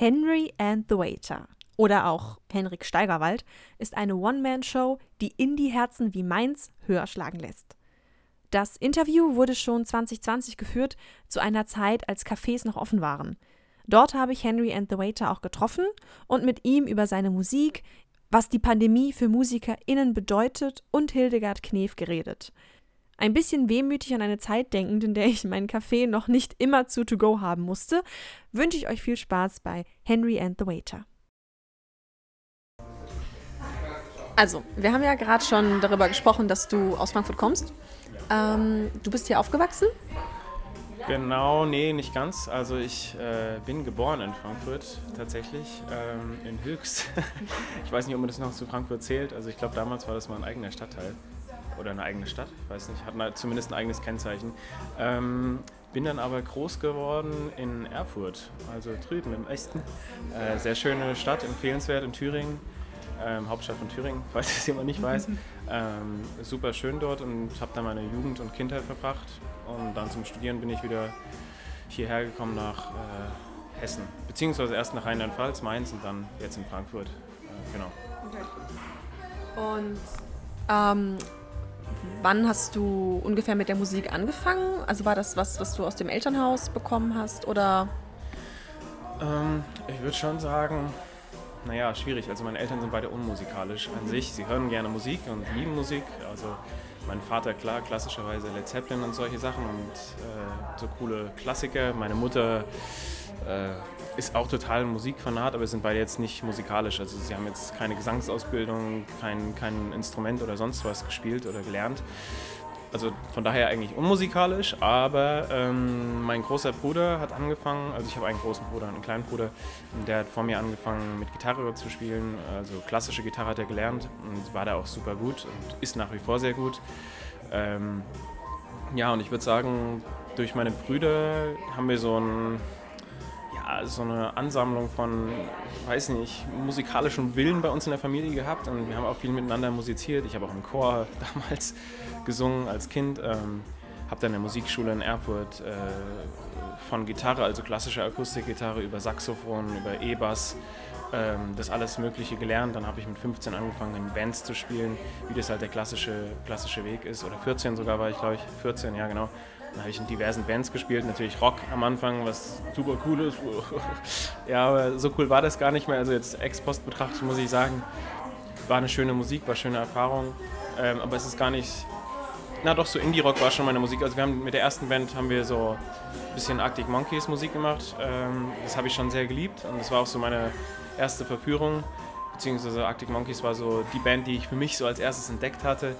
Henry and the Waiter oder auch Henrik Steigerwald ist eine One-Man-Show, die Indie-Herzen wie meins höher schlagen lässt. Das Interview wurde schon 2020 geführt, zu einer Zeit, als Cafés noch offen waren. Dort habe ich Henry and the Waiter auch getroffen und mit ihm über seine Musik, was die Pandemie für MusikerInnen bedeutet und Hildegard Knef geredet. Ein bisschen wehmütig an eine Zeit denkend, in der ich meinen Kaffee noch nicht immer zu To Go haben musste, wünsche ich euch viel Spaß bei Henry and the Waiter. Also, wir haben ja gerade schon darüber gesprochen, dass du aus Frankfurt kommst. Ähm, du bist hier aufgewachsen? Genau, nee, nicht ganz. Also ich äh, bin geboren in Frankfurt tatsächlich, ähm, in Höchst. ich weiß nicht, ob man das noch zu Frankfurt zählt. Also ich glaube, damals war das mal ein eigener Stadtteil oder eine eigene Stadt, ich weiß nicht, hat zumindest ein eigenes Kennzeichen. Ähm, bin dann aber groß geworden in Erfurt, also drüben im Echten. Äh, sehr schöne Stadt, empfehlenswert in Thüringen ähm, Hauptstadt von Thüringen, falls es jemand nicht weiß. Ähm, super schön dort und habe da meine Jugend und Kindheit verbracht. Und dann zum Studieren bin ich wieder hierher gekommen nach äh, Hessen. Beziehungsweise erst nach Rheinland-Pfalz, Mainz und dann jetzt in Frankfurt. Äh, genau. Und ähm, wann hast du ungefähr mit der Musik angefangen? Also war das was, was du aus dem Elternhaus bekommen hast oder? Ähm, ich würde schon sagen, naja, schwierig. Also meine Eltern sind beide unmusikalisch an sich. Sie hören gerne Musik und lieben Musik. Also mein Vater, klar, klassischerweise Led Zeppelin und solche Sachen und äh, so coole Klassiker. Meine Mutter äh, ist auch total Musikfanat, aber sind beide jetzt nicht musikalisch. Also sie haben jetzt keine Gesangsausbildung, kein, kein Instrument oder sonst was gespielt oder gelernt also von daher eigentlich unmusikalisch, aber ähm, mein großer Bruder hat angefangen, also ich habe einen großen Bruder und einen kleinen Bruder, der hat vor mir angefangen mit Gitarre zu spielen, also klassische Gitarre hat er gelernt und war da auch super gut und ist nach wie vor sehr gut. Ähm, ja, und ich würde sagen, durch meine Brüder haben wir so ein so eine Ansammlung von, weiß nicht, musikalischem Willen bei uns in der Familie gehabt und wir haben auch viel miteinander musiziert. Ich habe auch im Chor damals gesungen als Kind. Ähm, habe dann in der Musikschule in Erfurt äh, von Gitarre, also klassische Akustikgitarre, über Saxophon, über E-Bass, ähm, das alles Mögliche gelernt. Dann habe ich mit 15 angefangen, in Bands zu spielen, wie das halt der klassische, klassische Weg ist. Oder 14 sogar war ich, glaube ich. 14, ja genau. Dann habe ich in diversen Bands gespielt, natürlich Rock am Anfang, was super cool ist. ja, aber so cool war das gar nicht mehr. Also jetzt ex post betrachtet muss ich sagen, war eine schöne Musik, war eine schöne Erfahrung. Ähm, aber es ist gar nicht na doch, so Indie-Rock war schon meine Musik. Also wir haben mit der ersten Band haben wir so ein bisschen Arctic Monkeys Musik gemacht. Ähm, das habe ich schon sehr geliebt und das war auch so meine erste Verführung. Beziehungsweise Arctic Monkeys war so die Band, die ich für mich so als erstes entdeckt hatte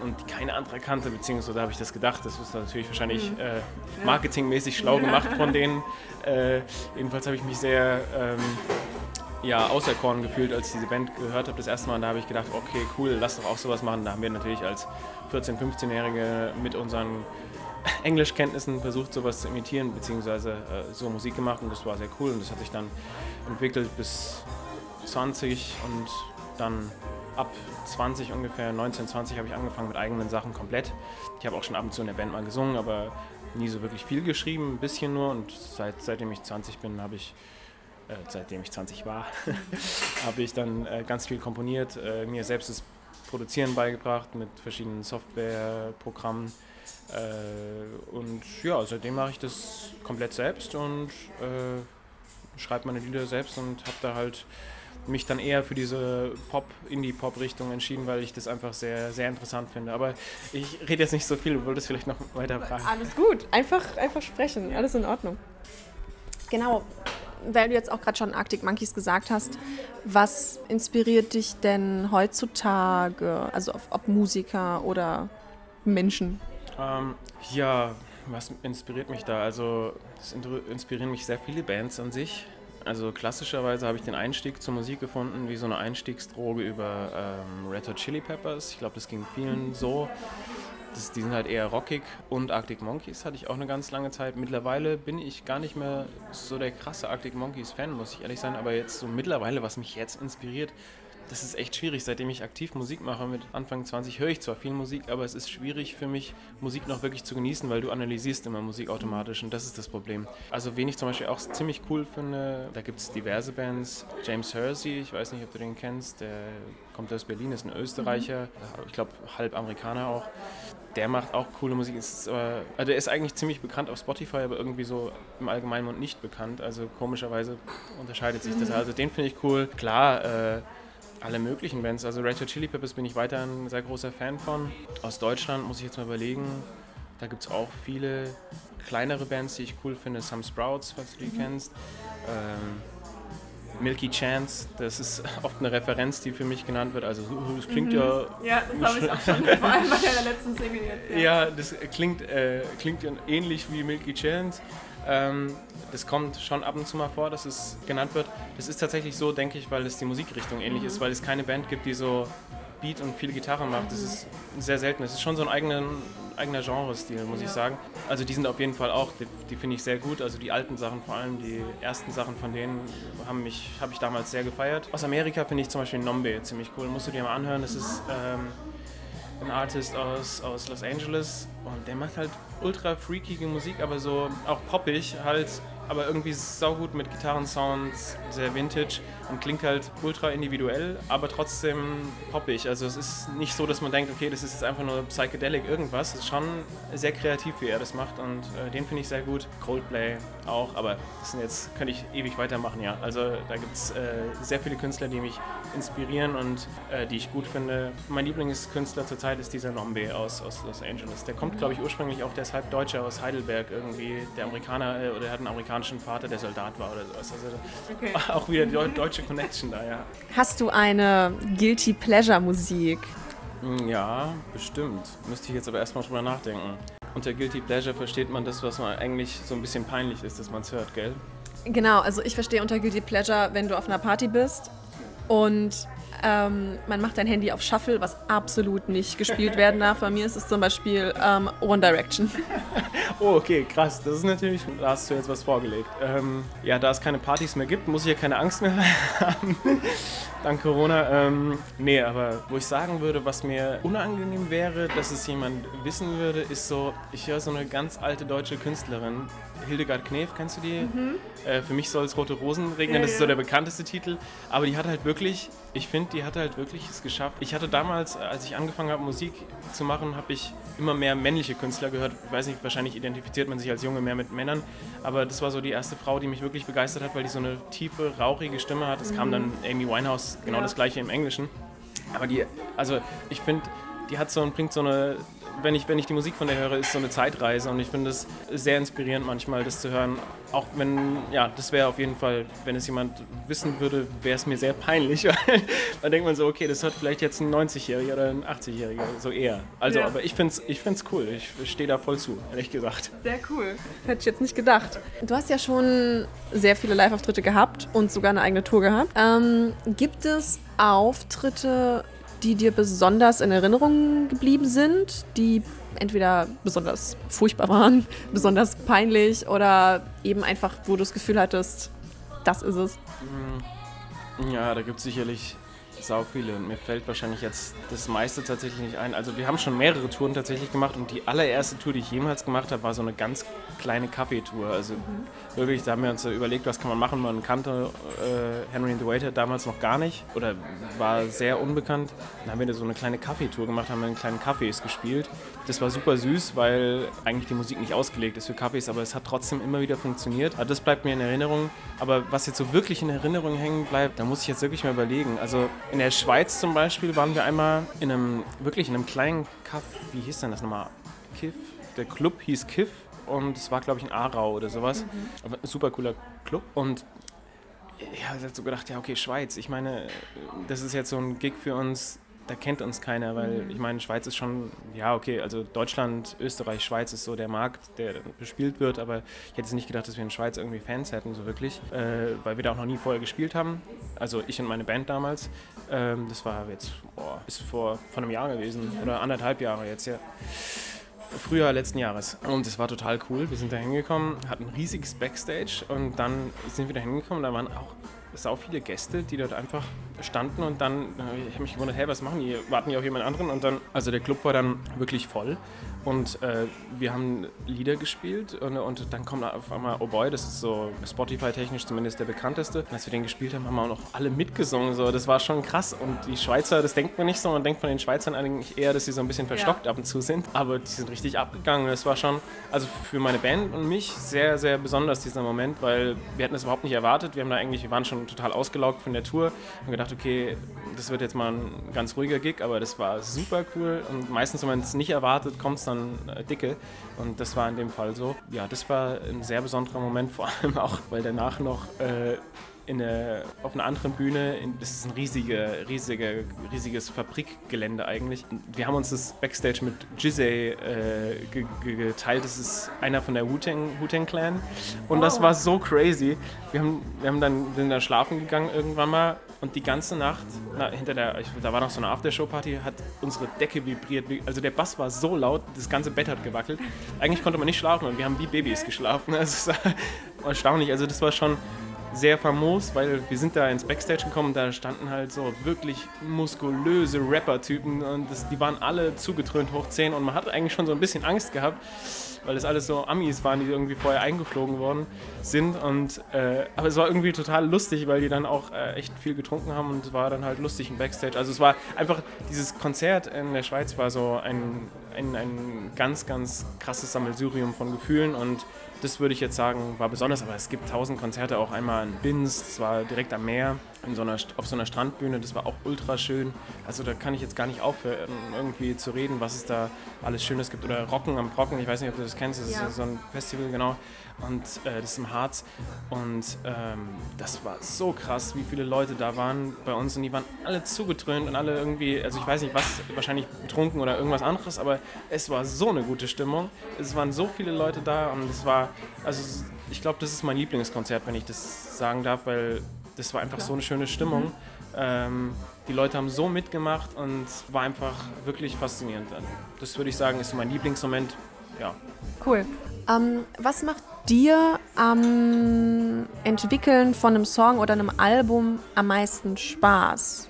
und die keine andere kannte, beziehungsweise habe ich das gedacht. Das ist natürlich wahrscheinlich mhm. äh, marketingmäßig schlau gemacht von denen. Äh, jedenfalls habe ich mich sehr ähm, ja, auserkoren gefühlt, als ich diese Band gehört habe das erste Mal. Und da habe ich gedacht, okay, cool, lass doch auch sowas machen. Da haben wir natürlich als 14-, 15-Jährige mit unseren Englischkenntnissen versucht, sowas zu imitieren, beziehungsweise äh, so Musik gemacht und das war sehr cool und das hat sich dann entwickelt bis 20 und dann ab 20 ungefähr, 19, 20 habe ich angefangen mit eigenen Sachen komplett. Ich habe auch schon ab und zu in der Band mal gesungen, aber nie so wirklich viel geschrieben, ein bisschen nur und seit, seitdem ich 20 bin, habe ich äh, seitdem ich 20 war, habe ich dann äh, ganz viel komponiert, äh, mir selbst das Produzieren beigebracht mit verschiedenen Softwareprogrammen. Äh, und ja, seitdem mache ich das komplett selbst und äh, schreibe meine Lieder selbst und habe da halt mich dann eher für diese Pop, Indie-Pop-Richtung entschieden, weil ich das einfach sehr, sehr interessant finde. Aber ich rede jetzt nicht so viel, du wolltest vielleicht noch weiter fragen. Alles gut, einfach, einfach sprechen, alles in Ordnung. Genau, weil du jetzt auch gerade schon Arctic Monkeys gesagt hast, was inspiriert dich denn heutzutage, also ob Musiker oder Menschen? Ähm, ja, was inspiriert mich da? Also es inspirieren mich sehr viele Bands an sich. Also klassischerweise habe ich den Einstieg zur Musik gefunden wie so eine Einstiegsdroge über ähm, Red Hot Chili Peppers. Ich glaube, das ging vielen so. Das, die sind halt eher rockig und Arctic Monkeys hatte ich auch eine ganz lange Zeit. Mittlerweile bin ich gar nicht mehr so der krasse Arctic Monkeys Fan, muss ich ehrlich sein. Aber jetzt so mittlerweile, was mich jetzt inspiriert, das ist echt schwierig. Seitdem ich aktiv Musik mache, mit Anfang 20 höre ich zwar viel Musik, aber es ist schwierig für mich, Musik noch wirklich zu genießen, weil du analysierst immer Musik automatisch und das ist das Problem. Also wen ich zum Beispiel auch ziemlich cool finde, da gibt es diverse Bands. James Hersey, ich weiß nicht, ob du den kennst, der kommt aus Berlin, ist ein Österreicher, ich glaube halb Amerikaner auch. Der macht auch coole Musik. Ist, also der ist eigentlich ziemlich bekannt auf Spotify, aber irgendwie so im Allgemeinen nicht bekannt. Also komischerweise unterscheidet sich das. Also den finde ich cool. Klar, äh, alle möglichen Bands. Also Red Hot Chili Peppers bin ich weiter ein sehr großer Fan von. Aus Deutschland muss ich jetzt mal überlegen. Da gibt es auch viele kleinere Bands, die ich cool finde. Some Sprouts, falls du die mhm. kennst. Ähm, Milky Chance, das ist oft eine Referenz, die für mich genannt wird. Also das klingt mhm. ja. Ja, das habe ich auch schon, vor allem bei der letzten Single jetzt. Ja, ja das klingt, äh, klingt ähnlich wie Milky Chance. Ähm, das kommt schon ab und zu mal vor, dass es genannt wird. Das ist tatsächlich so, denke ich, weil es die Musikrichtung ähnlich mhm. ist, weil es keine Band gibt, die so Beat und viel Gitarre macht. Das ist sehr selten. Das ist schon so ein eigenen, eigener Genrestil, muss ja. ich sagen. Also die sind auf jeden Fall auch, die, die finde ich sehr gut. Also die alten Sachen, vor allem die ersten Sachen von denen, haben mich, habe ich damals sehr gefeiert. Aus Amerika finde ich zum Beispiel Nombe ziemlich cool. Musst du dir mal anhören. Das ist ähm, ein Artist aus, aus Los Angeles und der macht halt ultra freakige Musik, aber so auch poppig halt aber irgendwie saugut mit Gitarrensounds, sehr vintage und klingt halt ultra individuell, aber trotzdem poppig. Also es ist nicht so, dass man denkt, okay, das ist jetzt einfach nur psychedelic irgendwas. Es ist schon sehr kreativ, wie er das macht und äh, den finde ich sehr gut. Coldplay auch, aber das sind jetzt, könnte ich ewig weitermachen, ja. Also da gibt es äh, sehr viele Künstler, die mich inspirieren und äh, die ich gut finde. Mein Lieblingskünstler zurzeit ist dieser Nombe aus, aus Los Angeles. Der kommt, glaube ich, ursprünglich auch deshalb Deutscher aus Heidelberg irgendwie. Der Amerikaner, äh, oder hat einen Amerikaner amerikanischen Vater, der Soldat war oder sowas. Also okay. auch wieder die deutsche Connection da, ja. Hast du eine Guilty Pleasure Musik? Hm, ja, bestimmt. Müsste ich jetzt aber erstmal drüber nachdenken. Unter Guilty Pleasure versteht man das, was man eigentlich so ein bisschen peinlich ist, dass man es hört, gell? Genau, also ich verstehe unter Guilty Pleasure, wenn du auf einer Party bist und ähm, man macht dein Handy auf Shuffle, was absolut nicht gespielt werden darf. Bei mir ist es zum Beispiel ähm, One Direction. Oh, okay, krass. Das ist natürlich, da hast du jetzt was vorgelegt. Ähm, ja, da es keine Partys mehr gibt, muss ich ja keine Angst mehr haben. Dank Corona. Ähm, nee, aber wo ich sagen würde, was mir unangenehm wäre, dass es jemand wissen würde, ist so, ich höre so eine ganz alte deutsche Künstlerin, Hildegard Knef, kennst du die? Mhm. Äh, für mich soll es Rote Rosen regnen, ja, das ist so der bekannteste Titel. Aber die hat halt wirklich, ich finde, die hat halt wirklich es geschafft. Ich hatte damals, als ich angefangen habe, Musik zu machen, habe ich immer mehr männliche Künstler gehört. Ich weiß nicht, wahrscheinlich identifiziert man sich als Junge mehr mit Männern. Aber das war so die erste Frau, die mich wirklich begeistert hat, weil die so eine tiefe, rauchige Stimme hat. Es mhm. kam dann Amy Winehouse, genau ja. das gleiche im Englischen. Aber die, also ich finde, die hat so und bringt so eine wenn ich, wenn ich die Musik von der höre, ist so eine Zeitreise und ich finde es sehr inspirierend manchmal, das zu hören. Auch wenn, ja, das wäre auf jeden Fall, wenn es jemand wissen würde, wäre es mir sehr peinlich. dann denkt man so, okay, das hört vielleicht jetzt ein 90-Jähriger oder ein 80-Jähriger, so eher. Also, ja. aber ich finde es ich find's cool. Ich stehe da voll zu, ehrlich gesagt. Sehr cool. Hätte ich jetzt nicht gedacht. Du hast ja schon sehr viele Live-Auftritte gehabt und sogar eine eigene Tour gehabt. Ähm, gibt es Auftritte, die dir besonders in Erinnerung geblieben sind, die entweder besonders furchtbar waren, besonders peinlich oder eben einfach, wo du das Gefühl hattest, das ist es? Ja, da gibt es sicherlich sau viele und mir fällt wahrscheinlich jetzt das meiste tatsächlich nicht ein. Also wir haben schon mehrere Touren tatsächlich gemacht und die allererste Tour, die ich jemals gemacht habe, war so eine ganz kleine Kaffeetour. Also mhm. Wirklich, da haben wir uns überlegt, was kann man machen. Man kannte äh, Henry the Waiter damals noch gar nicht oder war sehr unbekannt. Dann haben wir so eine kleine Kaffeetour gemacht, haben wir in kleinen Cafés gespielt. Das war super süß, weil eigentlich die Musik nicht ausgelegt ist für Cafés, aber es hat trotzdem immer wieder funktioniert. Also das bleibt mir in Erinnerung. Aber was jetzt so wirklich in Erinnerung hängen bleibt, da muss ich jetzt wirklich mal überlegen. Also in der Schweiz zum Beispiel waren wir einmal in einem, wirklich in einem kleinen Kaff, wie hieß denn das nochmal? Kiff? Der Club hieß Kiff und es war, glaube ich, in Aarau oder sowas. Mhm. super cooler Club und ja, ich habe so gedacht, ja, okay, Schweiz. Ich meine, das ist jetzt so ein Gig für uns, da kennt uns keiner, weil mhm. ich meine, Schweiz ist schon, ja, okay, also Deutschland, Österreich, Schweiz ist so der Markt, der bespielt wird, aber ich hätte nicht gedacht, dass wir in Schweiz irgendwie Fans hätten, so wirklich, äh, weil wir da auch noch nie vorher gespielt haben. Also ich und meine Band damals. Ähm, das war jetzt, boah, ist vor, vor einem Jahr gewesen oder anderthalb Jahre jetzt, ja. Frühjahr letzten Jahres. Und es war total cool. Wir sind da hingekommen, hatten ein riesiges Backstage und dann sind wir da hingekommen. Da waren auch sau viele Gäste, die dort einfach standen und dann, äh, ich habe mich gewundert, hey, was machen die? Warten die auf jemand anderen? Und dann, also der Club war dann wirklich voll und äh, wir haben Lieder gespielt und, und, dann kommt auf einmal Oh Boy, das ist so Spotify-technisch zumindest der bekannteste. Und als wir den gespielt haben, haben wir auch noch alle mitgesungen. So. Das war schon krass. Und die Schweizer, das denkt man nicht so. Man denkt von den Schweizern eigentlich eher, dass sie so ein bisschen verstockt ja. ab und zu sind. Aber die sind richtig abgegangen. Das war schon, also für meine Band und mich sehr, sehr besonders dieser Moment, weil wir hatten das überhaupt nicht erwartet. Wir haben da eigentlich, wir waren schon total ausgelaugt von der Tour und gedacht, okay, das wird jetzt mal ein ganz ruhiger Gig, aber das war super cool. Und meistens, wenn man es nicht erwartet, kommt es dann äh, dicke. Und das war in dem Fall so. Ja, das war ein sehr besonderer Moment, vor allem auch, weil danach noch äh, in eine, auf einer anderen Bühne. In, das ist ein riesige, riesige, riesiges Fabrikgelände eigentlich. Wir haben uns das Backstage mit Jizzy äh, geteilt. Das ist einer von der Wu-Tang Wu Clan. Und das war so crazy. Wir, haben, wir haben dann, sind da schlafen gegangen irgendwann mal und die ganze Nacht, na, hinter der, ich, da war noch so eine Aftershow-Party, hat unsere Decke vibriert. Also der Bass war so laut, das ganze Bett hat gewackelt. Eigentlich konnte man nicht schlafen und wir haben wie Babys geschlafen. Das ist erstaunlich. Also das war schon sehr famos, weil wir sind da ins Backstage gekommen und da standen halt so wirklich muskulöse Rapper-Typen und das, die waren alle zugetrönt hoch 10 und man hat eigentlich schon so ein bisschen Angst gehabt, weil das alles so Amis waren, die irgendwie vorher eingeflogen worden sind. Und, äh, aber es war irgendwie total lustig, weil die dann auch äh, echt viel getrunken haben und es war dann halt lustig im Backstage. Also es war einfach, dieses Konzert in der Schweiz war so ein, ein, ein ganz, ganz krasses Sammelsurium von Gefühlen und das würde ich jetzt sagen, war besonders, aber es gibt tausend Konzerte, auch einmal in Binz, das war direkt am Meer, in so einer, auf so einer Strandbühne, das war auch ultra schön. Also da kann ich jetzt gar nicht aufhören, irgendwie zu reden, was es da alles Schönes gibt. Oder Rocken am Brocken, ich weiß nicht, ob du das kennst, das ja. ist so ein Festival, genau. Und äh, das ist im Harz. Und ähm, das war so krass, wie viele Leute da waren bei uns. Und die waren alle zugetrönt und alle irgendwie, also ich weiß nicht was, wahrscheinlich betrunken oder irgendwas anderes, aber es war so eine gute Stimmung. Es waren so viele Leute da und es war, also ich glaube, das ist mein Lieblingskonzert, wenn ich das sagen darf, weil das war einfach so eine schöne Stimmung. Mhm. Ähm, die Leute haben so mitgemacht und war einfach wirklich faszinierend. Das würde ich sagen, ist mein Lieblingsmoment. Ja. Cool. Ähm, was macht dir am Entwickeln von einem Song oder einem Album am meisten Spaß?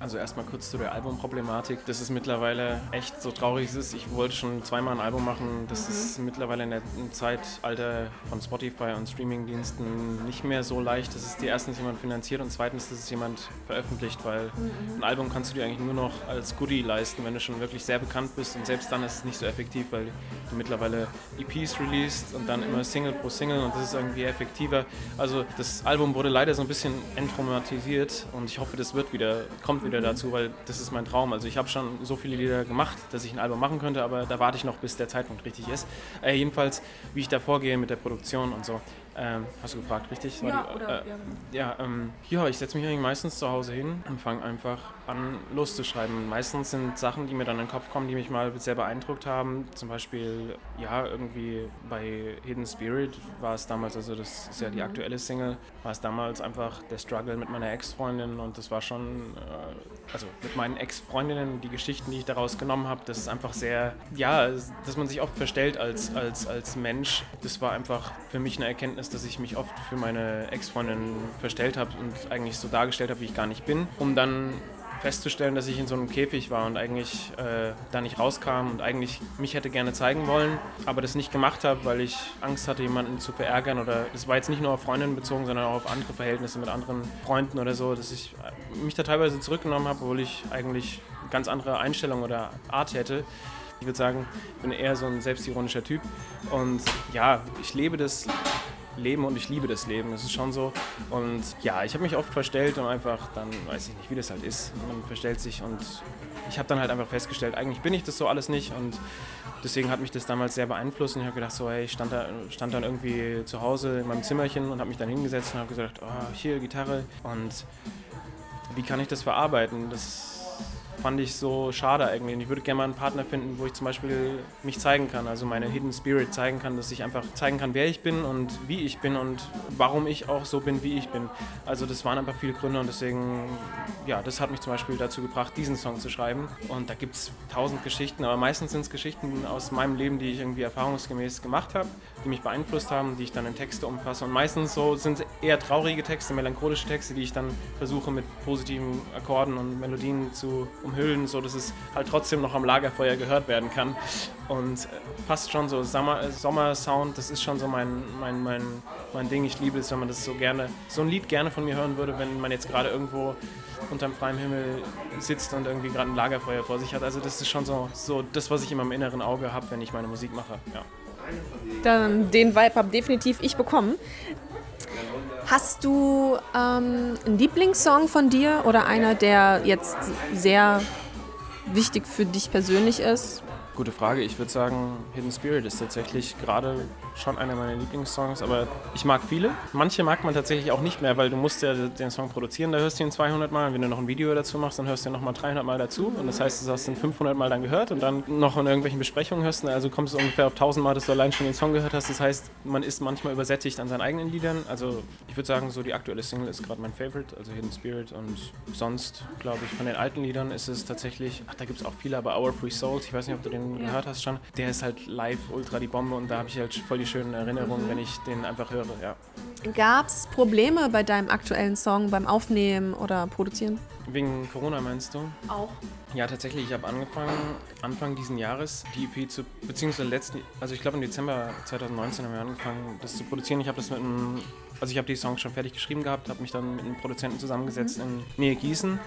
Also erstmal kurz zu der Albumproblematik. Das ist mittlerweile echt so traurig es ist. Ich wollte schon zweimal ein Album machen. Das mhm. ist mittlerweile in der Zeitalter von Spotify und Streamingdiensten nicht mehr so leicht. Das ist dir erstens jemand finanziert und zweitens, dass es jemand veröffentlicht, weil mhm. ein Album kannst du dir eigentlich nur noch als Goodie leisten, wenn du schon wirklich sehr bekannt bist und selbst dann ist es nicht so effektiv, weil du mittlerweile EPs released und dann mhm. immer Single pro Single und das ist irgendwie effektiver. Also das Album wurde leider so ein bisschen entraumatisiert und ich hoffe, das wird wieder, kommt wieder wieder dazu, weil das ist mein Traum. Also ich habe schon so viele Lieder gemacht, dass ich ein Album machen könnte, aber da warte ich noch, bis der Zeitpunkt richtig ist. Äh, jedenfalls, wie ich da vorgehe mit der Produktion und so. Ähm, hast du gefragt, richtig? Ja, die, oder, äh, ja. ja, ähm, ja, ich setze mich eigentlich meistens zu Hause hin und fange einfach an, loszuschreiben. Meistens sind Sachen, die mir dann in den Kopf kommen, die mich mal sehr beeindruckt haben. Zum Beispiel, ja, irgendwie bei Hidden Spirit war es damals, also das ist ja die mhm. aktuelle Single, war es damals einfach der Struggle mit meiner Ex-Freundin und das war schon, äh, also mit meinen Ex-Freundinnen, die Geschichten, die ich daraus genommen habe, das ist einfach sehr, ja, dass man sich oft verstellt als, als, als Mensch. Das war einfach für mich eine Erkenntnis, dass ich mich oft für meine Ex-Freundin verstellt habe und eigentlich so dargestellt habe, wie ich gar nicht bin, um dann festzustellen, dass ich in so einem Käfig war und eigentlich äh, da nicht rauskam und eigentlich mich hätte gerne zeigen wollen, aber das nicht gemacht habe, weil ich Angst hatte, jemanden zu verärgern oder das war jetzt nicht nur auf Freundinnen bezogen, sondern auch auf andere Verhältnisse mit anderen Freunden oder so, dass ich mich da teilweise zurückgenommen habe, obwohl ich eigentlich ganz andere Einstellung oder Art hätte. Ich würde sagen, ich bin eher so ein selbstironischer Typ und ja, ich lebe das Leben und ich liebe das Leben. Das ist schon so. Und ja, ich habe mich oft verstellt und einfach dann weiß ich nicht, wie das halt ist. Man verstellt sich und ich habe dann halt einfach festgestellt, eigentlich bin ich das so alles nicht und deswegen hat mich das damals sehr beeinflusst und ich habe gedacht, so, hey, ich stand, da, stand dann irgendwie zu Hause in meinem Zimmerchen und habe mich dann hingesetzt und habe gesagt, oh, hier Gitarre und wie kann ich das verarbeiten? Das fand ich so schade eigentlich. Und ich würde gerne mal einen Partner finden, wo ich zum Beispiel mich zeigen kann, also meine Hidden Spirit zeigen kann, dass ich einfach zeigen kann, wer ich bin und wie ich bin und warum ich auch so bin, wie ich bin. Also das waren einfach viele Gründe und deswegen, ja, das hat mich zum Beispiel dazu gebracht, diesen Song zu schreiben. Und da gibt es tausend Geschichten, aber meistens sind es Geschichten aus meinem Leben, die ich irgendwie erfahrungsgemäß gemacht habe, die mich beeinflusst haben, die ich dann in Texte umfasse. Und meistens so sind eher traurige Texte, melancholische Texte, die ich dann versuche mit positiven Akkorden und Melodien zu umhüllen, so dass es halt trotzdem noch am Lagerfeuer gehört werden kann. Und passt äh, schon so Sommer, äh, Sommersound, das ist schon so mein, mein, mein, mein Ding. Ich liebe es, wenn man das so gerne, so ein Lied gerne von mir hören würde, wenn man jetzt gerade irgendwo unterm freien Himmel sitzt und irgendwie gerade ein Lagerfeuer vor sich hat. Also das ist schon so, so das, was ich immer im inneren Auge habe, wenn ich meine Musik mache. Ja. Dann, den Vibe habe definitiv ich bekommen. Hast du ähm, einen Lieblingssong von dir oder einer, der jetzt sehr wichtig für dich persönlich ist? Gute Frage. Ich würde sagen, Hidden Spirit ist tatsächlich gerade schon einer meiner Lieblingssongs, aber ich mag viele. Manche mag man tatsächlich auch nicht mehr, weil du musst ja den Song produzieren, da hörst du ihn 200 Mal. Wenn du noch ein Video dazu machst, dann hörst du ihn nochmal 300 Mal dazu. Und das heißt, du hast ihn 500 Mal dann gehört und dann noch in irgendwelchen Besprechungen hörst du, also kommst du ungefähr auf 1000 Mal, dass du allein schon den Song gehört hast. Das heißt, man ist manchmal übersättigt an seinen eigenen Liedern. Also ich würde sagen, so die aktuelle Single ist gerade mein Favorite, also Hidden Spirit. Und sonst, glaube ich, von den alten Liedern ist es tatsächlich, ach, da gibt es auch viele, aber Our Free Souls, ich weiß nicht, ob du den ja. gehört hast schon, der ist halt live ultra die Bombe und da habe ich halt voll die schönen Erinnerungen, wenn ich den einfach höre. Ja. Gab es Probleme bei deinem aktuellen Song beim Aufnehmen oder Produzieren? Wegen Corona meinst du? Auch. Ja, tatsächlich. Ich habe angefangen, Anfang diesen Jahres die EP zu, beziehungsweise letzten, also ich glaube im Dezember 2019 haben wir angefangen, das zu produzieren. Ich habe das mit einem also ich habe die Songs schon fertig geschrieben gehabt, habe mich dann mit einem Produzenten zusammengesetzt mhm. in Nähe Gießen. Mhm.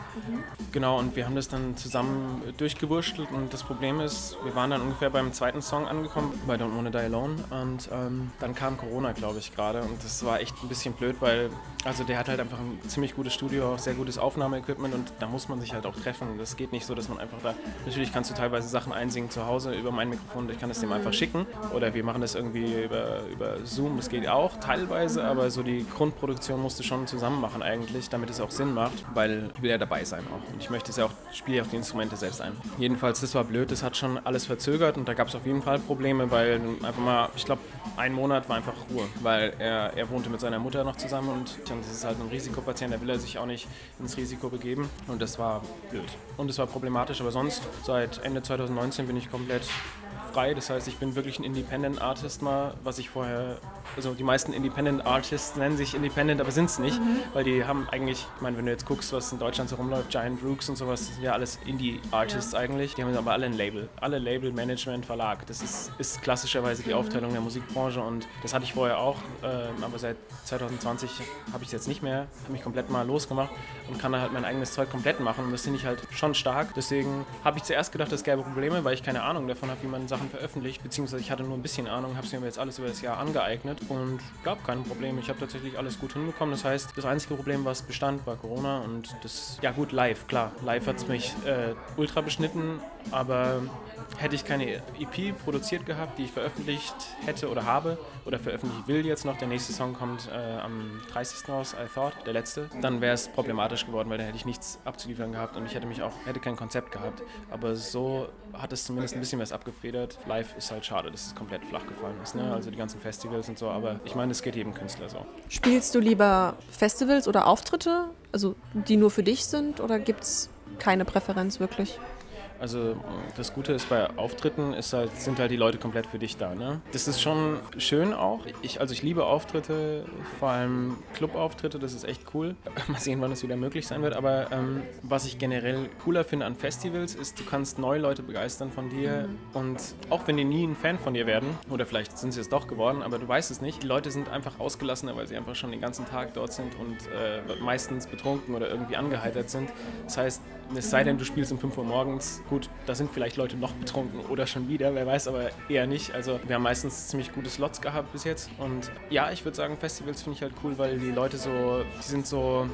Genau, und wir haben das dann zusammen durchgewurschtelt und das Problem ist, wir waren dann ungefähr beim zweiten Song angekommen, bei Don't Wanna Die Alone und ähm, dann kam Corona, glaube ich, gerade und das war echt ein bisschen blöd, weil also der hat halt einfach ein ziemlich gutes Studio, auch sehr gutes Aufnahmeequipment und da muss man sich halt auch treffen. Das geht nicht so, dass man einfach da, natürlich kannst du teilweise Sachen einsingen zu Hause über mein Mikrofon, ich kann das dem einfach mhm. schicken oder wir machen das irgendwie über, über Zoom, das geht auch teilweise, aber so die Grundproduktion musst du schon zusammen machen eigentlich, damit es auch Sinn macht, weil ich will ja dabei sein auch. Und ich möchte es ja auch, spiele auch die Instrumente selbst ein. Jedenfalls, das war blöd, das hat schon alles verzögert und da gab es auf jeden Fall Probleme, weil einfach mal, ich glaube, ein Monat war einfach Ruhe, weil er, er wohnte mit seiner Mutter noch zusammen und das ist halt ein Risikopatient, da will er sich auch nicht ins Risiko begeben und das war blöd. Und es war problematisch, aber sonst, seit Ende 2019 bin ich komplett frei. Das heißt, ich bin wirklich ein Independent Artist mal, was ich vorher, also die meisten Independent Artists nennen sich Independent, aber sind es nicht, mhm. weil die haben eigentlich, ich meine, wenn du jetzt guckst, was in Deutschland so rumläuft, Giant Rooks und sowas, das sind ja alles Indie-Artists ja. eigentlich. Die haben aber alle ein Label, alle Label, Management, Verlag. Das ist, ist klassischerweise die mhm. Aufteilung der Musikbranche und das hatte ich vorher auch, äh, aber seit 2020 habe ich es jetzt nicht mehr, habe mich komplett mal losgemacht und kann da halt mein eigenes Zeug komplett machen und das finde ich halt schon stark. Deswegen habe ich zuerst gedacht, es gäbe Probleme, weil ich keine Ahnung davon habe, wie man Sachen veröffentlicht, beziehungsweise ich hatte nur ein bisschen Ahnung, habe es mir jetzt alles über das Jahr angeeignet und gab keine Probleme. Ich habe tatsächlich alles gut hinbekommen. Das heißt, das einzige Problem, was bestand, war Corona und das, ja gut, live, klar. Live hat es mich äh, ultra beschnitten, aber hätte ich keine EP produziert gehabt, die ich veröffentlicht hätte oder habe oder veröffentlichen will jetzt noch, der nächste Song kommt äh, am 30. raus, I Thought, der letzte, dann wäre es problematisch geworden, weil dann hätte ich nichts abzuliefern gehabt und ich hätte mich auch, hätte kein Konzept gehabt. Aber so hat es zumindest ein bisschen was abgefedert. Live ist halt schade, dass es komplett flach gefallen ist, ne? also die ganzen Festivals und so, aber ich meine, es geht jedem Künstler so. Spielst du lieber Festivals oder Auftritte, also die nur für dich sind oder gibt es keine Präferenz wirklich? Also das Gute ist bei Auftritten ist halt, sind halt die Leute komplett für dich da. Ne? Das ist schon schön auch. Ich, also ich liebe Auftritte, vor allem Clubauftritte, das ist echt cool. Mal sehen, wann es wieder möglich sein wird. Aber ähm, was ich generell cooler finde an Festivals, ist, du kannst neue Leute begeistern von dir. Mhm. Und auch wenn die nie ein Fan von dir werden, oder vielleicht sind sie es doch geworden, aber du weißt es nicht, die Leute sind einfach ausgelassener, weil sie einfach schon den ganzen Tag dort sind und äh, meistens betrunken oder irgendwie angeheitert sind. Das heißt, es sei denn, du spielst um 5 Uhr morgens, gut, da sind vielleicht Leute noch betrunken oder schon wieder, wer weiß, aber eher nicht. Also wir haben meistens ziemlich gute Slots gehabt bis jetzt. Und ja, ich würde sagen, Festivals finde ich halt cool, weil die Leute so, die sind so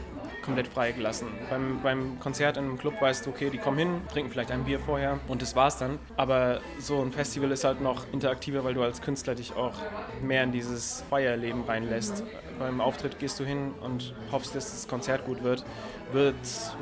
komplett freigelassen. Beim, beim Konzert in einem Club weißt du, okay, die kommen hin, trinken vielleicht ein Bier vorher und das war's dann. Aber so ein Festival ist halt noch interaktiver, weil du als Künstler dich auch mehr in dieses Feierleben reinlässt. Beim Auftritt gehst du hin und hoffst, dass das Konzert gut wird wird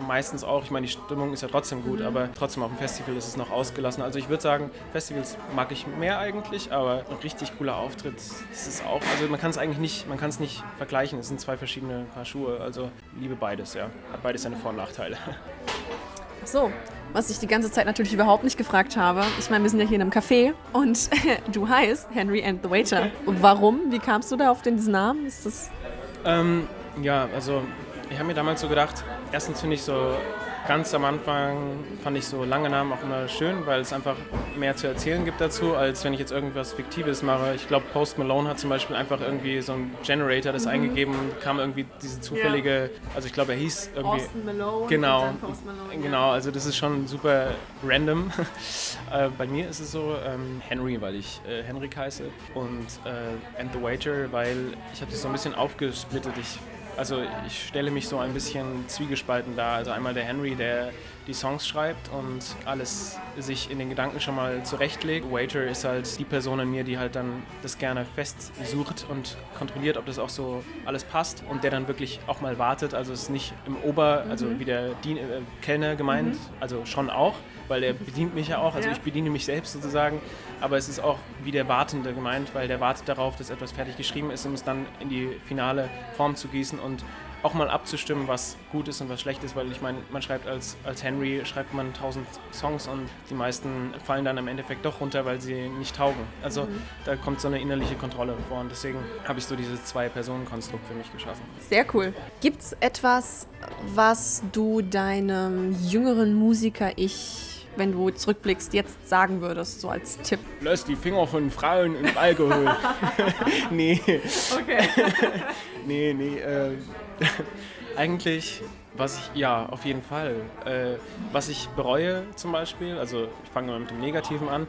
meistens auch, ich meine, die Stimmung ist ja trotzdem gut, aber trotzdem auf dem Festival ist es noch ausgelassen. Also ich würde sagen, Festivals mag ich mehr eigentlich, aber ein richtig cooler Auftritt, das ist auch, also man kann es eigentlich nicht, man kann es nicht vergleichen. Es sind zwei verschiedene Paar Schuhe. Also liebe beides, ja. Hat beides seine Vor- und Nachteile. So, was ich die ganze Zeit natürlich überhaupt nicht gefragt habe. Ich meine, wir sind ja hier in einem Café und du heißt Henry and the Waiter. Warum? Wie kamst du da auf den Namen? Ist das Ähm, ja, also ich habe mir damals so gedacht, erstens finde ich so ganz am Anfang fand ich so lange Namen auch immer schön, weil es einfach mehr zu erzählen gibt dazu, als wenn ich jetzt irgendwas Fiktives mache. Ich glaube, Post Malone hat zum Beispiel einfach irgendwie so ein Generator das mhm. eingegeben, kam irgendwie diese zufällige, ja. also ich glaube, er hieß irgendwie. Austin Malone. Genau. Malone, genau, also das ist schon super random. äh, bei mir ist es so ähm, Henry, weil ich äh, Henrik heiße und äh, And the Waiter, weil ich habe das so ein bisschen aufgesplittet. Ich also ich stelle mich so ein bisschen zwiegespalten dar. Also einmal der Henry, der die Songs schreibt und alles sich in den Gedanken schon mal zurechtlegt. Waiter ist halt die Person in mir, die halt dann das gerne festsucht und kontrolliert, ob das auch so alles passt und der dann wirklich auch mal wartet. Also es ist nicht im Ober, also mhm. wie der Dien äh, Kellner gemeint, mhm. also schon auch, weil der bedient mich ja auch, also ja. ich bediene mich selbst sozusagen, aber es ist auch wie der Wartende gemeint, weil der wartet darauf, dass etwas fertig geschrieben ist, um es dann in die finale Form zu gießen und auch mal abzustimmen, was gut ist und was schlecht ist, weil ich meine, man schreibt als, als Henry, schreibt man tausend Songs und die meisten fallen dann im Endeffekt doch runter, weil sie nicht taugen. Also mhm. da kommt so eine innerliche Kontrolle vor und deswegen habe ich so dieses Zwei-Personen-Konstrukt für mich geschaffen. Sehr cool. Gibt es etwas, was du deinem jüngeren Musiker-Ich wenn du zurückblickst, jetzt sagen würdest, so als Tipp? Lass die Finger von Frauen im Alkohol. nee. Okay. nee, nee. Äh, eigentlich, was ich, ja, auf jeden Fall. Äh, was ich bereue zum Beispiel, also ich fange mal mit dem Negativen an,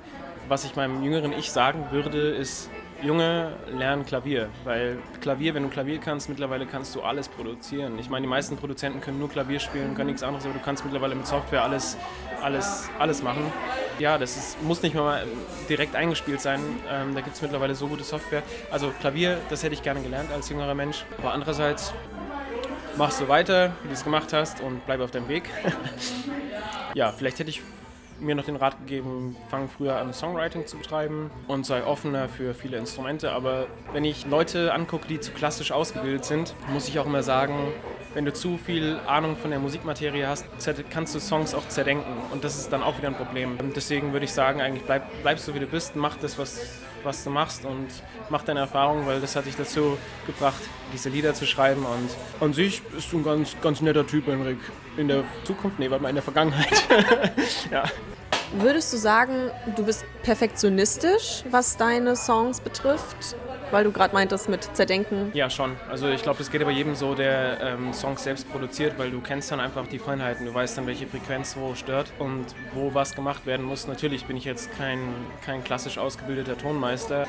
was ich meinem jüngeren Ich sagen würde, ist, Junge, lernen Klavier, weil Klavier, wenn du Klavier kannst, mittlerweile kannst du alles produzieren. Ich meine, die meisten Produzenten können nur Klavier spielen, können nichts anderes, aber du kannst mittlerweile mit Software alles, alles, alles machen. Ja, das ist, muss nicht mal direkt eingespielt sein. Ähm, da gibt es mittlerweile so gute Software. Also Klavier, das hätte ich gerne gelernt als jüngerer Mensch. Aber andererseits machst du weiter, wie du es gemacht hast und bleib auf deinem Weg. ja, vielleicht hätte ich mir noch den Rat gegeben, fang früher an Songwriting zu betreiben und sei offener für viele Instrumente. Aber wenn ich Leute angucke, die zu klassisch ausgebildet sind, muss ich auch immer sagen, wenn du zu viel Ahnung von der Musikmaterie hast, kannst du Songs auch zerdenken. Und das ist dann auch wieder ein Problem. Deswegen würde ich sagen, eigentlich bleib, bleibst du wie du bist, mach das, was, was du machst und mach deine Erfahrung, weil das hat dich dazu gebracht, diese Lieder zu schreiben. Und an sich bist du ein ganz, ganz netter Typ, Henrik. In der Zukunft? Nee, warte mal, in der Vergangenheit. ja. Würdest du sagen, du bist perfektionistisch, was deine Songs betrifft? Weil du gerade meintest mit Zerdenken. Ja, schon. Also ich glaube, das geht aber jedem so, der ähm, Songs selbst produziert, weil du kennst dann einfach die Feinheiten. Du weißt dann, welche Frequenz wo stört und wo was gemacht werden muss. Natürlich bin ich jetzt kein, kein klassisch ausgebildeter Tonmeister,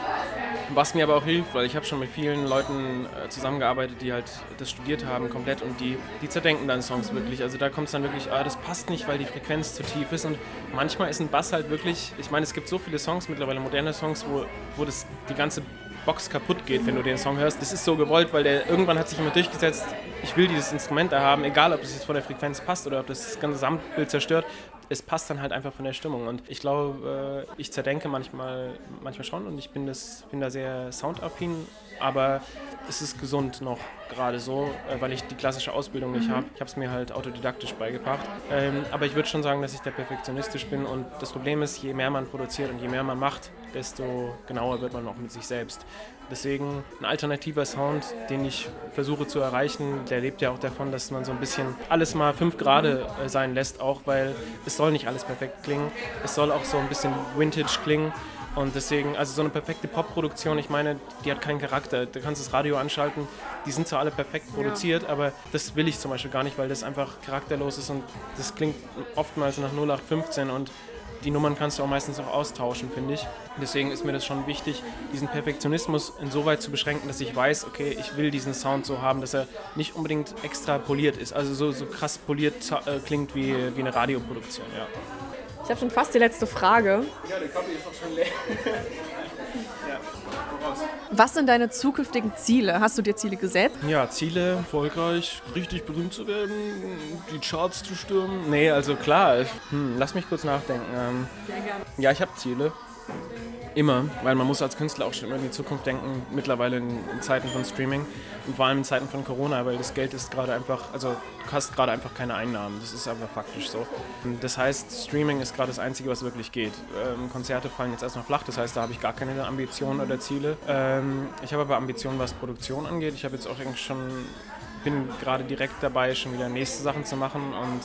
was mir aber auch hilft, weil ich habe schon mit vielen Leuten äh, zusammengearbeitet, die halt das studiert haben komplett und die, die zerdenken dann Songs wirklich. Also da kommt es dann wirklich, ah, das passt nicht, weil die Frequenz zu tief ist und manchmal ist ein Bass halt wirklich, ich meine, es gibt so viele Songs mittlerweile, moderne Songs, wo, wo das die ganze Box kaputt geht, wenn du den Song hörst. Das ist so gewollt, weil der irgendwann hat sich immer durchgesetzt, ich will dieses Instrument da haben, egal ob es jetzt von der Frequenz passt oder ob das, das ganze Gesamtbild zerstört. Es passt dann halt einfach von der Stimmung. Und ich glaube, äh, ich zerdenke manchmal, manchmal schon und ich bin, das, bin da sehr soundaffin, aber es ist gesund noch gerade so, äh, weil ich die klassische Ausbildung nicht mhm. habe. Ich habe es mir halt autodidaktisch beigebracht. Ähm, aber ich würde schon sagen, dass ich da perfektionistisch bin und das Problem ist, je mehr man produziert und je mehr man macht, desto genauer wird man auch mit sich selbst. Deswegen ein alternativer Sound, den ich versuche zu erreichen, der lebt ja auch davon, dass man so ein bisschen alles mal fünf Grade äh, sein lässt, auch weil es soll nicht alles perfekt klingen. Es soll auch so ein bisschen Vintage klingen. Und deswegen, also so eine perfekte Popproduktion, ich meine, die hat keinen Charakter. Du kannst das Radio anschalten, die sind zwar alle perfekt produziert, ja. aber das will ich zum Beispiel gar nicht, weil das einfach charakterlos ist und das klingt oftmals nach 0815 und die Nummern kannst du auch meistens auch austauschen, finde ich. Deswegen ist mir das schon wichtig, diesen Perfektionismus insoweit zu beschränken, dass ich weiß, okay, ich will diesen Sound so haben, dass er nicht unbedingt extra poliert ist. Also so, so krass poliert äh, klingt wie, wie eine Radioproduktion, ja. Ich habe schon fast die letzte Frage. Ja, der Kaffee ist auch schon leer. Was sind deine zukünftigen Ziele? Hast du dir Ziele gesetzt? Ja, Ziele, erfolgreich, richtig berühmt zu werden, die Charts zu stürmen. Nee, also klar, hm, lass mich kurz nachdenken. Ähm, ja, ich habe Ziele. Immer, weil man muss als Künstler auch schon immer in die Zukunft denken, mittlerweile in, in, Zeiten von Streaming und vor allem in Zeiten von Corona, weil das Geld ist gerade einfach, also du hast gerade einfach keine Einnahmen, das ist einfach faktisch so. Das heißt, Streaming ist gerade das Einzige, was wirklich geht. Ähm, Konzerte fallen jetzt erstmal flach, das heißt, da habe ich gar keine Ambitionen oder Ziele. Ähm, ich habe aber Ambitionen, was Produktion angeht. Ich habe jetzt auch eigentlich schon bin gerade direkt dabei, schon wieder nächste Sachen zu machen und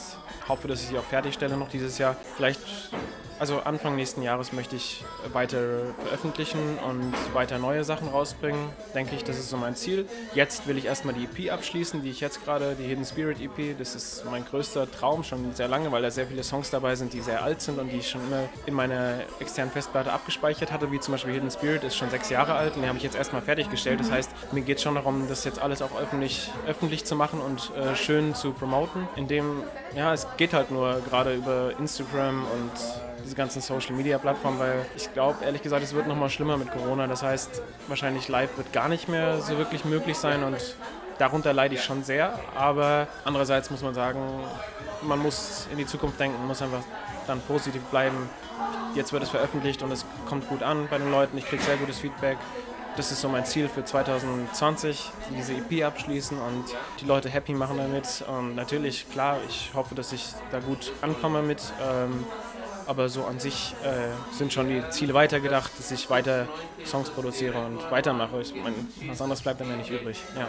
hoffe, dass ich sie auch fertigstelle noch dieses Jahr. Vielleicht also Anfang nächsten Jahres möchte ich weiter veröffentlichen und weiter neue Sachen rausbringen. Denke ich, das ist so mein Ziel. Jetzt will ich erstmal die EP abschließen, die ich jetzt gerade, die Hidden Spirit EP, das ist mein größter Traum schon sehr lange, weil da sehr viele Songs dabei sind, die sehr alt sind und die ich schon immer in meiner externen Festplatte abgespeichert hatte, wie zum Beispiel Hidden Spirit ist schon sechs Jahre alt und den habe ich jetzt erstmal fertiggestellt. Das heißt, mir geht es schon darum, das jetzt alles auch öffentlich, öffentlich zu machen und äh, schön zu promoten, indem, ja, es geht halt nur gerade über Instagram und diese ganzen Social Media Plattformen, weil ich glaube, ehrlich gesagt, es wird nochmal schlimmer mit Corona. Das heißt, wahrscheinlich live wird gar nicht mehr so wirklich möglich sein und darunter leide ich schon sehr. Aber andererseits muss man sagen, man muss in die Zukunft denken, muss einfach dann positiv bleiben. Jetzt wird es veröffentlicht und es kommt gut an bei den Leuten. Ich kriege sehr gutes Feedback. Das ist so mein Ziel für 2020, diese EP abschließen und die Leute happy machen damit. Und natürlich, klar, ich hoffe, dass ich da gut ankomme mit. Ähm, aber so an sich äh, sind schon die Ziele weitergedacht, dass ich weiter Songs produziere und weitermache. Ich mein, was anderes bleibt dann ja nicht übrig. Ja.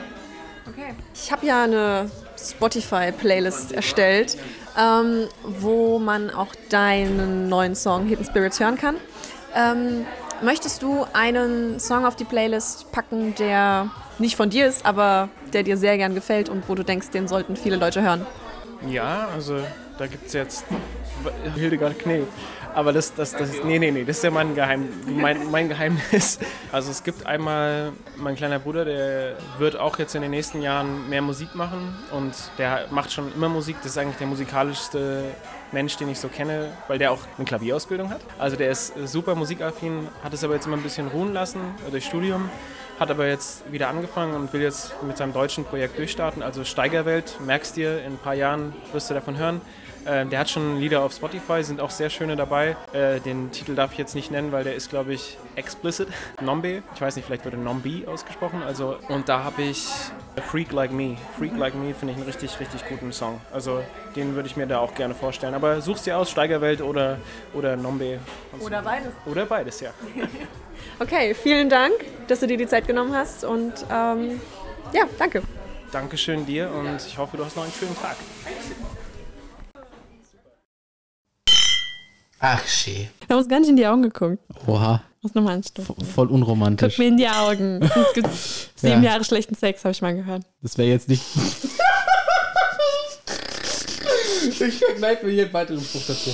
Okay. Ich habe ja eine Spotify-Playlist erstellt, ähm, wo man auch deinen neuen Song Hidden Spirits hören kann. Ähm, möchtest du einen Song auf die Playlist packen, der nicht von dir ist, aber der dir sehr gern gefällt und wo du denkst, den sollten viele Leute hören? Ja, also da gibt es jetzt Hildegard Knee. Aber das, das, das ist, nee, nee, nee, das ist ja mein, Geheim, mein, mein Geheimnis. Also es gibt einmal, mein kleiner Bruder, der wird auch jetzt in den nächsten Jahren mehr Musik machen und der macht schon immer Musik. Das ist eigentlich der musikalischste Mensch, den ich so kenne, weil der auch eine Klavierausbildung hat. Also der ist super musikaffin, hat es aber jetzt immer ein bisschen ruhen lassen durch Studium hat aber jetzt wieder angefangen und will jetzt mit seinem deutschen Projekt durchstarten. Also Steigerwelt, merkst dir, in ein paar Jahren wirst du davon hören. Äh, der hat schon Lieder auf Spotify, sind auch sehr schöne dabei. Äh, den Titel darf ich jetzt nicht nennen, weil der ist, glaube ich, explicit. Nombe, ich weiß nicht, vielleicht wurde Nombi ausgesprochen. Also, und da habe ich Freak Like Me. Freak Like Me finde ich einen richtig, richtig guten Song. Also den würde ich mir da auch gerne vorstellen. Aber suchst dir aus, Steigerwelt oder, oder Nombe. Oder beides. Oder beides, ja. okay, vielen Dank, dass du dir die Zeit genommen hast und ähm, ja, danke. Dankeschön dir und ich hoffe, du hast noch einen schönen Tag. Ach, schee. Wir haben uns gar nicht in die Augen geguckt. Oha. Muss nochmal anstoßen. Voll unromantisch. Guck mir in die Augen. Es gibt sieben ja. Jahre schlechten Sex, habe ich mal gehört. Das wäre jetzt nicht. ich verkneife mir hier einen weiteren Spruch dazu.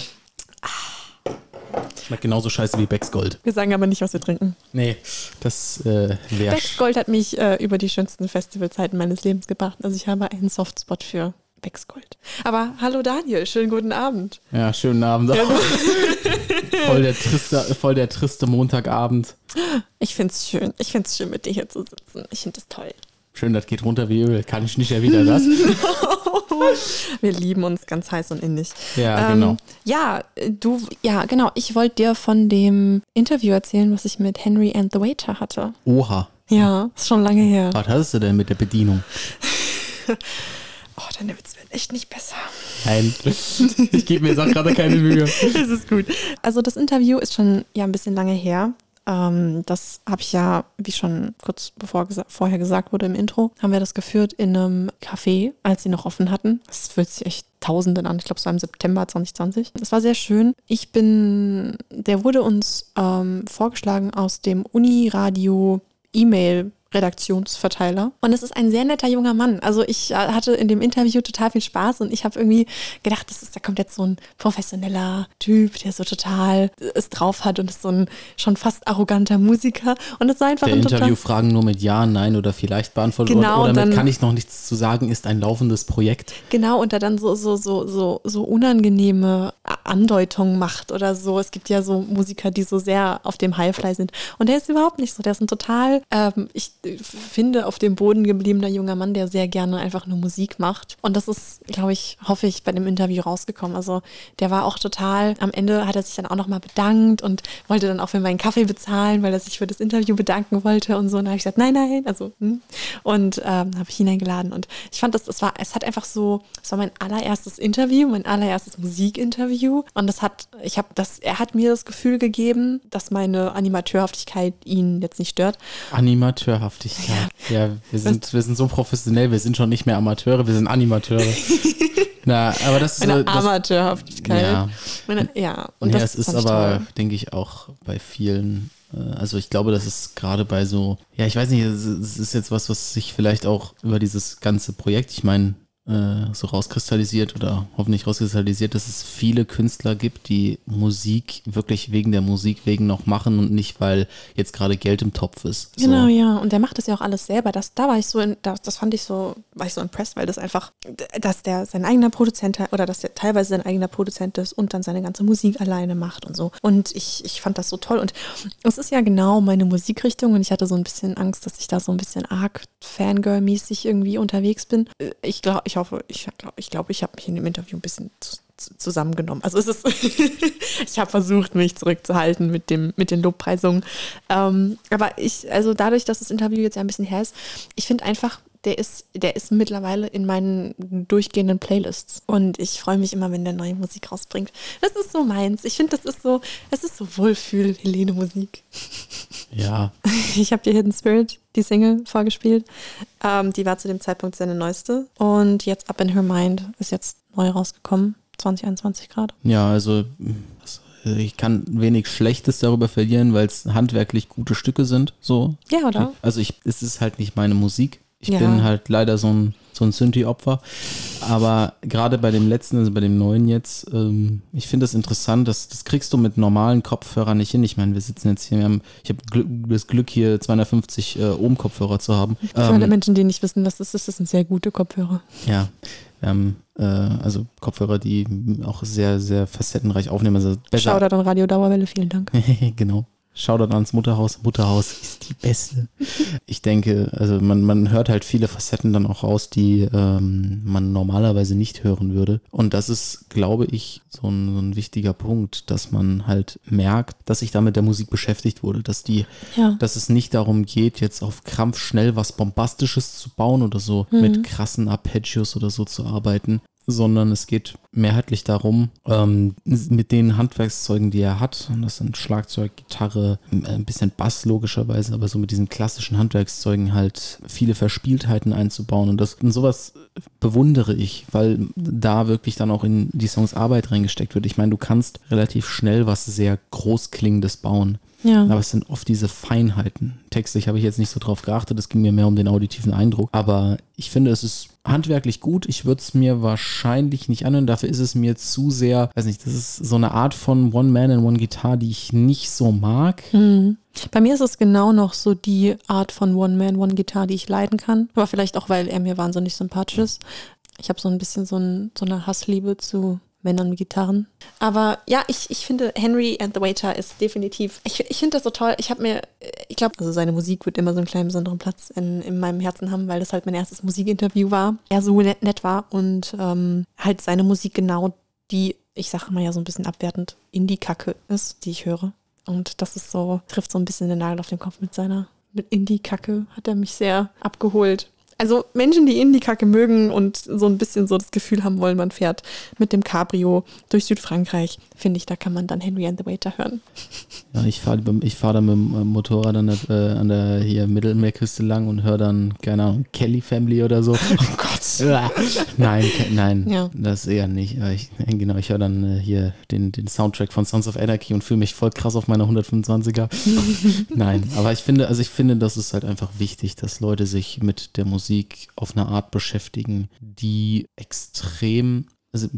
Schmeckt genauso scheiße wie Becks Gold. Wir sagen aber nicht, was wir trinken. Nee, das äh, wäre. Becks Gold hat mich äh, über die schönsten Festivalzeiten meines Lebens gebracht. Also ich habe einen Softspot für Becksgold. Aber hallo Daniel, schönen guten Abend. Ja, schönen Abend auch. voll, der triste, voll der triste Montagabend. Ich finde es schön. Ich finde es schön, mit dir hier zu sitzen. Ich finde es toll. Schön, das geht runter wie Öl. Kann ich nicht erwidern, was? Wir lieben uns ganz heiß und innig. Ja, ähm, genau. Ja, du, ja, genau. Ich wollte dir von dem Interview erzählen, was ich mit Henry and the Waiter hatte. Oha. Ja, ist schon lange her. Was hattest du denn mit der Bedienung? Oh, deine Witze werden echt nicht besser. Nein, ich gebe mir jetzt auch gerade keine Mühe. Es ist gut. Also das Interview ist schon ja ein bisschen lange her. Ähm, das habe ich ja, wie schon kurz bevor gesa vorher gesagt wurde im Intro, haben wir das geführt in einem Café, als sie noch offen hatten. Das fühlt sich echt Tausenden an. Ich glaube, es war im September 2020. Es war sehr schön. Ich bin, der wurde uns ähm, vorgeschlagen aus dem Uniradio E-Mail Redaktionsverteiler. Und es ist ein sehr netter junger Mann. Also ich äh, hatte in dem Interview total viel Spaß und ich habe irgendwie gedacht, das ist, da kommt jetzt so ein professioneller Typ, der so total es drauf hat und ist so ein schon fast arroganter Musiker. Und es war einfach der ein Interviewfragen nur mit Ja, Nein oder vielleicht beantwortet genau, oder, damit kann ich noch nichts zu sagen, ist ein laufendes Projekt. Genau, und da dann so, so, so, so, so unangenehme Andeutungen macht oder so. Es gibt ja so Musiker, die so sehr auf dem Highfly sind. Und der ist überhaupt nicht so. Der ist ein total, ähm, ich finde, auf dem Boden gebliebener junger Mann, der sehr gerne einfach nur Musik macht. Und das ist, glaube ich, hoffe ich, bei dem Interview rausgekommen. Also der war auch total, am Ende hat er sich dann auch nochmal bedankt und wollte dann auch für meinen Kaffee bezahlen, weil er sich für das Interview bedanken wollte und so. Und da habe ich gesagt, nein, nein, also, hm. und ähm, habe ich ihn eingeladen. Und ich fand das, es war, es hat einfach so, es war mein allererstes Interview, mein allererstes Musikinterview. Und das hat, ich habe das, er hat mir das Gefühl gegeben, dass meine Animateurhaftigkeit ihn jetzt nicht stört. Animateurhaftigkeit. Ja, ja wir, sind, wir sind so professionell, wir sind schon nicht mehr Amateure, wir sind Animateure. Na, aber das ist Meine das, Amateurhaftigkeit. Ja. Meine, ja, und ja, das es ist aber, toll. denke ich, auch bei vielen. äh, Also ich glaube, das ist gerade bei so, ja, ich weiß nicht, es ist jetzt was, was sich vielleicht auch über dieses ganze Projekt, ich meine, äh, so rauskristallisiert oder hoffentlich rauskristallisiert, dass es viele Künstler gibt, die Musik wirklich wegen der Musik wegen noch machen und nicht, weil jetzt gerade Geld im Topf ist. So. Genau, ja. Und der macht das ja auch alles selber. Das, da war ich so, in, das, das fand ich so, war ich so impressed, weil das einfach, dass der sein eigener Produzent oder dass der teilweise sein eigener Produzent ist und dann seine ganze Musik alleine macht und so. Und ich, ich fand das so toll. Und es ist ja genau meine Musikrichtung und ich hatte so ein bisschen Angst, dass ich da so ein bisschen arg Fangirl-mäßig irgendwie unterwegs bin. Ich glaube, ich hoffe, ich glaube, ich, glaub, ich habe mich in dem Interview ein bisschen zu, zu, zusammengenommen. Also es ist, ich habe versucht, mich zurückzuhalten mit dem, mit den Lobpreisungen. Ähm, aber ich, also dadurch, dass das Interview jetzt ja ein bisschen her ist, ich finde einfach, der ist, der ist mittlerweile in meinen durchgehenden Playlists. Und ich freue mich immer, wenn der neue Musik rausbringt. Das ist so meins. Ich finde, das ist so, es ist so Wohlfühl-Helene-Musik. Ja, Ich habe dir Hidden Spirit, die Single, vorgespielt. Ähm, die war zu dem Zeitpunkt seine neueste. Und jetzt Up in Her Mind ist jetzt neu rausgekommen. 2021 gerade. ja, also ich kann wenig Schlechtes darüber verlieren, weil es handwerklich gute Stücke sind. So, Ja, oder? Also ich, es ist halt nicht meine Musik. Ich Ja. bin halt leider so ein, so ein Synthi-Opfer. Aber gerade bei dem letzten, also bei dem neuen jetzt, ähm, ich finde das interessant, dass, das kriegst du mit normalen Kopfhörern nicht hin. Ich meine, wir sitzen jetzt hier, wir haben, ich habe Glück, das Glück, hier 250 äh, Ohm-Kopfhörer zu haben. Für alle Ähm, Menschen, die nicht wissen, was das ist, das sind sehr gute Kopfhörer. ja, wir haben äh, also Kopfhörer, die auch sehr, sehr facettenreich aufnehmen. Also besser, Shoutout an Radio Dauerwelle, vielen Dank. genau. Shoutout ans Mutterhaus. Mutterhaus ist die beste. Ich denke, also man, man hört halt viele Facetten dann auch raus, die ähm, man normalerweise nicht hören würde. Und das ist, glaube ich, so ein, so ein wichtiger Punkt, dass man halt merkt, dass sich da mit der Musik beschäftigt wurde, dass die, Ja. dass es nicht darum geht, jetzt auf Krampf schnell was Bombastisches zu bauen oder so mit krassen Arpeggios oder so zu arbeiten, sondern es geht mehrheitlich darum, ähm, mit den Handwerkszeugen, die er hat, und das sind Schlagzeug, Gitarre, ein bisschen Bass logischerweise, aber so mit diesen klassischen Handwerkszeugen halt viele Verspieltheiten einzubauen und das und sowas bewundere ich, weil da wirklich dann auch in die Songs Arbeit reingesteckt wird. Ich meine, du kannst relativ schnell was sehr großklingendes bauen. Ja. Aber es sind oft diese Feinheiten. Textlich habe ich jetzt nicht so drauf geachtet, es ging mir mehr um den auditiven Eindruck. Aber ich finde, es ist handwerklich gut. Ich würde es mir wahrscheinlich nicht anhören. Dafür ist es mir zu sehr, weiß nicht, das ist so eine Art von One Man and One Guitar, die ich nicht so mag. Mhm. Bei mir ist es genau noch so die Art von One-Man, One-Guitar, die ich leiden kann. Aber vielleicht auch, weil er mir wahnsinnig sympathisch ist. Ich habe so ein bisschen so, ein, so eine Hassliebe zu Männern mit Gitarren. Aber ja, ich, ich finde, Henry and the Waiter ist definitiv, ich, ich finde das so toll. Ich habe mir, ich glaube, also seine Musik wird immer so einen kleinen besonderen Platz in, in meinem Herzen haben, weil das halt mein erstes Musikinterview war. Er so nett, nett war und ähm, halt seine Musik genau die, ich sage mal ja so ein bisschen abwertend, Indie-Kacke ist, die ich höre. Und das ist so, trifft so ein bisschen den Nagel auf den Kopf mit seiner, mit Indie-Kacke hat er mich sehr abgeholt. Also Menschen, die Indie-Kacke mögen und so ein bisschen so das Gefühl haben wollen, man fährt mit dem Cabrio durch Südfrankreich, finde ich, da kann man dann Henry and the Waiter hören. Ja, ich fahre ich fahr dann mit dem äh, Motorrad an der, äh, an der hier Mittelmeerküste lang und höre dann, keine Ahnung, Kelly Family oder so. Oh Gott. nein, nein, Ja. das eher nicht. Ich, genau, ich höre dann äh, hier den, den Soundtrack von Sons of Anarchy und fühle mich voll krass auf meiner 125er. nein, aber ich finde, also ich finde, das ist halt einfach wichtig, dass Leute sich mit der Musik auf eine Art beschäftigen, die extrem, also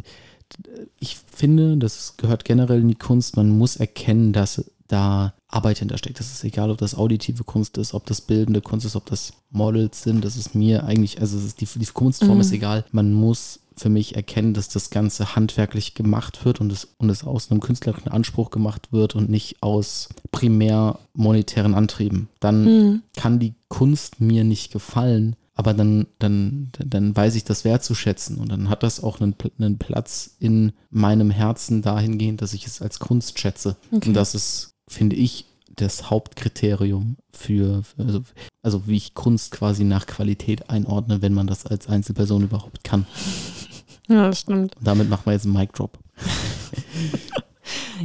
ich finde, das gehört generell in die Kunst, man muss erkennen, dass da Arbeit hintersteckt. Das ist egal, ob das auditive Kunst ist, ob das bildende Kunst ist, ob das Models sind. Das ist mir eigentlich, also es ist die, die Kunstform Mhm. ist egal. Man muss für mich erkennen, dass das Ganze handwerklich gemacht wird und es, und es aus einem künstlerischen Anspruch gemacht wird und nicht aus primär monetären Antrieben. Dann Mhm. kann die Kunst mir nicht gefallen, aber dann, dann, dann weiß ich das wertzuschätzen und dann hat das auch einen, einen Platz in meinem Herzen dahingehend, dass ich es als Kunst schätze. Okay. Und das ist, finde ich, das Hauptkriterium für, für also, also wie ich Kunst quasi nach Qualität einordne, wenn man das als Einzelperson überhaupt kann. Ja, das stimmt. Und damit machen wir jetzt einen Mic Drop.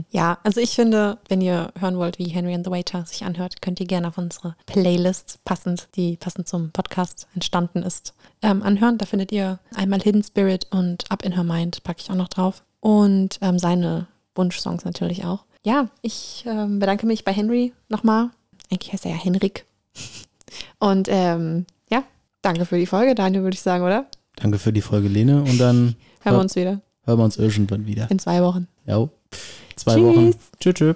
Ja, also ich finde, wenn ihr hören wollt, wie Henry and the Waiter sich anhört, könnt ihr gerne auf unsere Playlist passend, die passend zum Podcast entstanden ist, ähm, anhören. Da findet ihr einmal Hidden Spirit und Up in Her Mind, packe ich auch noch drauf. Und ähm, seine Wunschsongs natürlich auch. Ja, ich ähm, bedanke mich bei Henry nochmal. Eigentlich heißt er ja Henrik. Und ähm, ja, danke für die Folge, Daniel, würde ich sagen, oder? Danke für die Folge, Lene. Und dann Hören wir uns wieder hören wir uns irgendwann wieder. in zwei Wochen. Ja. Zwei Tschüss. Wochen. Tschüss, tschüss.